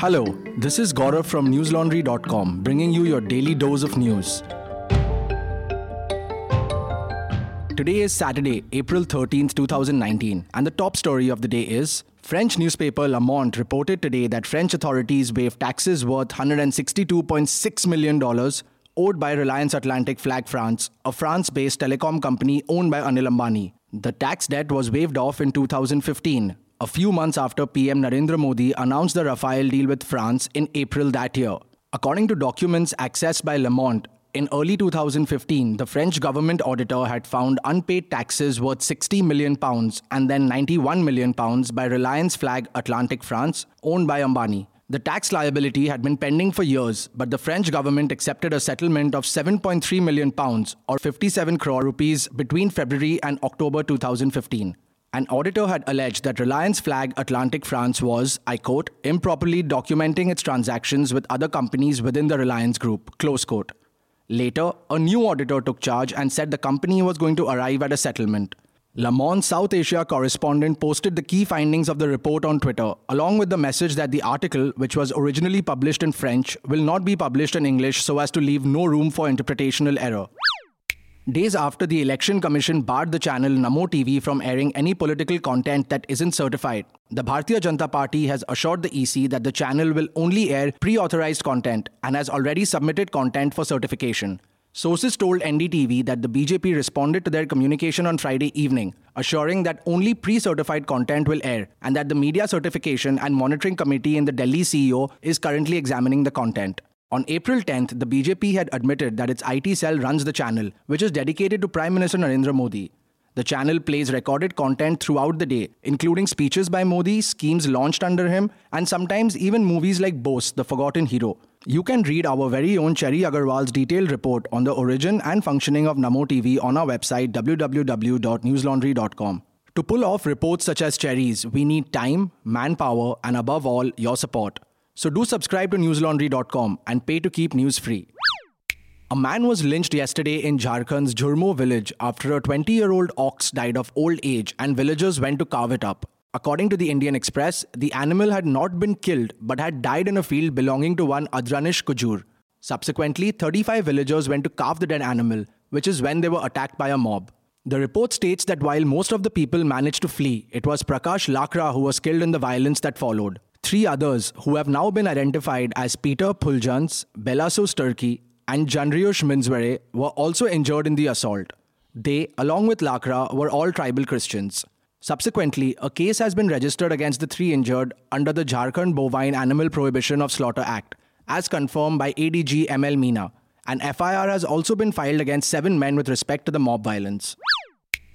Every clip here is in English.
Hello, this is Gaurav from newslaundry.com bringing you your daily dose of news. Today is Saturday, April 13th, 2019, and the top story of the day is French newspaper Le Monde reported today that French authorities waived taxes worth $162.6 million owed by Reliance Atlantic Flag France, a France based telecom company owned by Anil Ambani. The tax debt was waived off in 2015, a few months after PM Narendra Modi announced the Rafale deal with France in April that year. According to documents accessed by Le Monde, in early 2015, the French government auditor had found unpaid taxes worth 60 million pounds and then 91 million pounds by Reliance Flag Atlantic France, owned by Ambani. The tax liability had been pending for years, but the French government accepted a settlement of 7.3 million pounds or 57 crore rupees between February and October 2015. An auditor had alleged that Reliance Flag Atlantic France was, I quote, improperly documenting its transactions with other companies within the Reliance Group, close quote. Later, a new auditor took charge and said the company was going to arrive at a settlement. Le Monde South Asia correspondent posted the key findings of the report on Twitter, along with the message that the article, which was originally published in French, will not be published in English so as to leave no room for interpretational error. Days after the Election Commission barred the channel Namo TV from airing any political content that isn't certified, the Bharatiya Janata Party has assured the EC that the channel will only air pre authorized content and has already submitted content for certification. Sources told NDTV that the BJP responded to their communication on Friday evening, assuring that only pre certified content will air and that the Media Certification and Monitoring Committee in the Delhi CEO is currently examining the content. On April 10th, the BJP had admitted that its IT cell runs the channel, which is dedicated to Prime Minister Narendra Modi. The channel plays recorded content throughout the day, including speeches by Modi, schemes launched under him, and sometimes even movies like Bose, The Forgotten Hero. You can read our very own Cherry Agarwal's detailed report on the origin and functioning of Namo TV on our website www.newslaundry.com. To pull off reports such as Cherry's, we need time, manpower, and above all, your support. So do subscribe to newslaundry.com and pay to keep news free. A man was lynched yesterday in Jharkhand's Jhurmo village after a 20 year old ox died of old age and villagers went to carve it up. According to the Indian Express, the animal had not been killed but had died in a field belonging to one Adranish Kujur. Subsequently, 35 villagers went to carve the dead animal, which is when they were attacked by a mob. The report states that while most of the people managed to flee, it was Prakash Lakra who was killed in the violence that followed. Three others, who have now been identified as Peter Puljans, Belasus Turkey, and Janriush Minzwere, were also injured in the assault. They, along with Lakra, were all tribal Christians. Subsequently, a case has been registered against the three injured under the Jharkhand Bovine Animal Prohibition of Slaughter Act, as confirmed by ADG ML Meena. An FIR has also been filed against seven men with respect to the mob violence.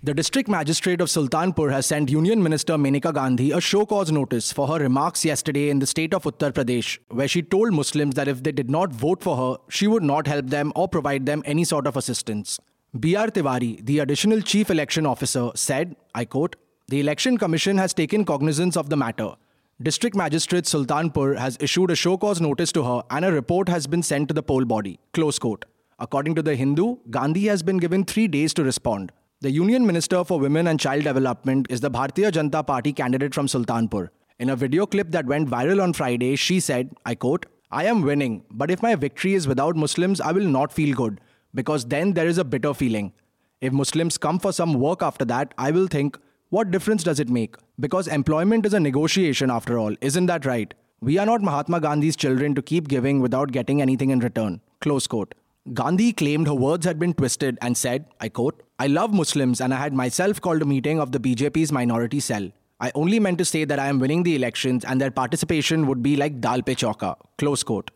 The district magistrate of Sultanpur has sent Union Minister Maneka Gandhi a show cause notice for her remarks yesterday in the state of Uttar Pradesh, where she told Muslims that if they did not vote for her, she would not help them or provide them any sort of assistance. B.R. Tiwari, the additional chief election officer, said, I quote, The election commission has taken cognizance of the matter. District Magistrate Sultanpur has issued a show cause notice to her and a report has been sent to the poll body. Close quote. According to the Hindu, Gandhi has been given three days to respond. The Union Minister for Women and Child Development is the Bharatiya Janata Party candidate from Sultanpur. In a video clip that went viral on Friday, she said, I quote, I am winning, but if my victory is without Muslims, I will not feel good, because then there is a bitter feeling. If Muslims come for some work after that, I will think, what difference does it make? Because employment is a negotiation after all, isn't that right? We are not Mahatma Gandhi's children to keep giving without getting anything in return. Close quote. Gandhi claimed her words had been twisted and said, I quote, I love Muslims and I had myself called a meeting of the BJP's minority cell. I only meant to say that I am winning the elections and their participation would be like dal pe chauka. Close quote.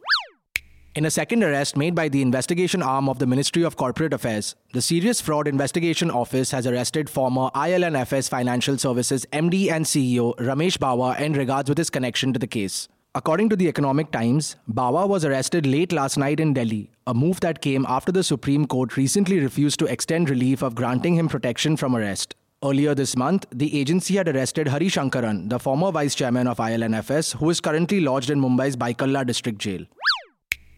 In a second arrest made by the investigation arm of the Ministry of Corporate Affairs, the Serious Fraud Investigation Office has arrested former IL&FS Financial Services MD and CEO Ramesh Bawa in regards with his connection to the case. According to the Economic Times, Bawa was arrested late last night in Delhi, a move that came after the Supreme Court recently refused to extend relief of granting him protection from arrest. Earlier this month, the agency had arrested Hari Sankaran, the former vice chairman of IL&FS, who is currently lodged in Mumbai's Byculla district jail.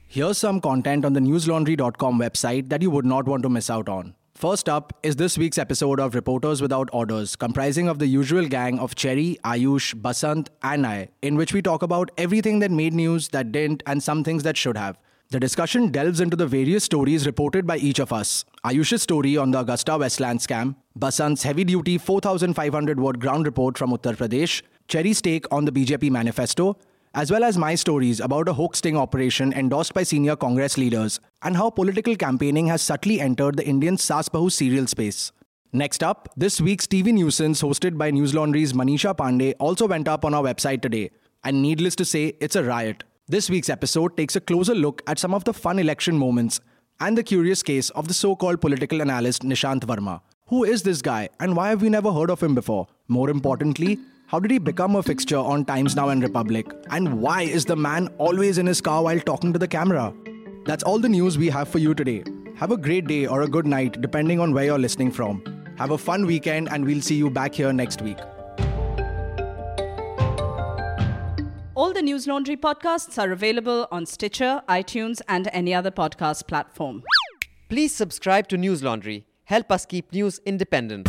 Here's some content on the newslaundry.com website that you would not want to miss out on. First up is this week's episode of Reporters Without Orders, comprising of the usual gang of Cherry, Ayush, Basant, and I, in which we talk about everything that made news, that didn't, and some things that should have. The discussion delves into the various stories reported by each of us. Ayush's story on the AgustaWestland scam, Basant's heavy duty 4,500 word ground report from Uttar Pradesh, Cherry's take on the BJP manifesto, as well as my stories about a hoax sting operation endorsed by senior Congress leaders and how political campaigning has subtly entered the Indian Saas Bahu serial space. Next up, this week's TV nuisance hosted by News Laundry's Manisha Pandey also went up on our website today. And needless to say, it's a riot. This week's episode takes a closer look at some of the fun election moments and the curious case of the so called political analyst Nishant Verma. Who is this guy and why have we never heard of him before? More importantly, how did he become a fixture on Times Now and Republic? And why is the man always in his car while talking to the camera? That's all the news we have for you today. Have a great day or a good night, depending on where you're listening from. Have a fun weekend, and we'll see you back here next week. All the News Laundry podcasts are available on Stitcher, iTunes, and any other podcast platform. Please subscribe to News Laundry. Help us keep news independent.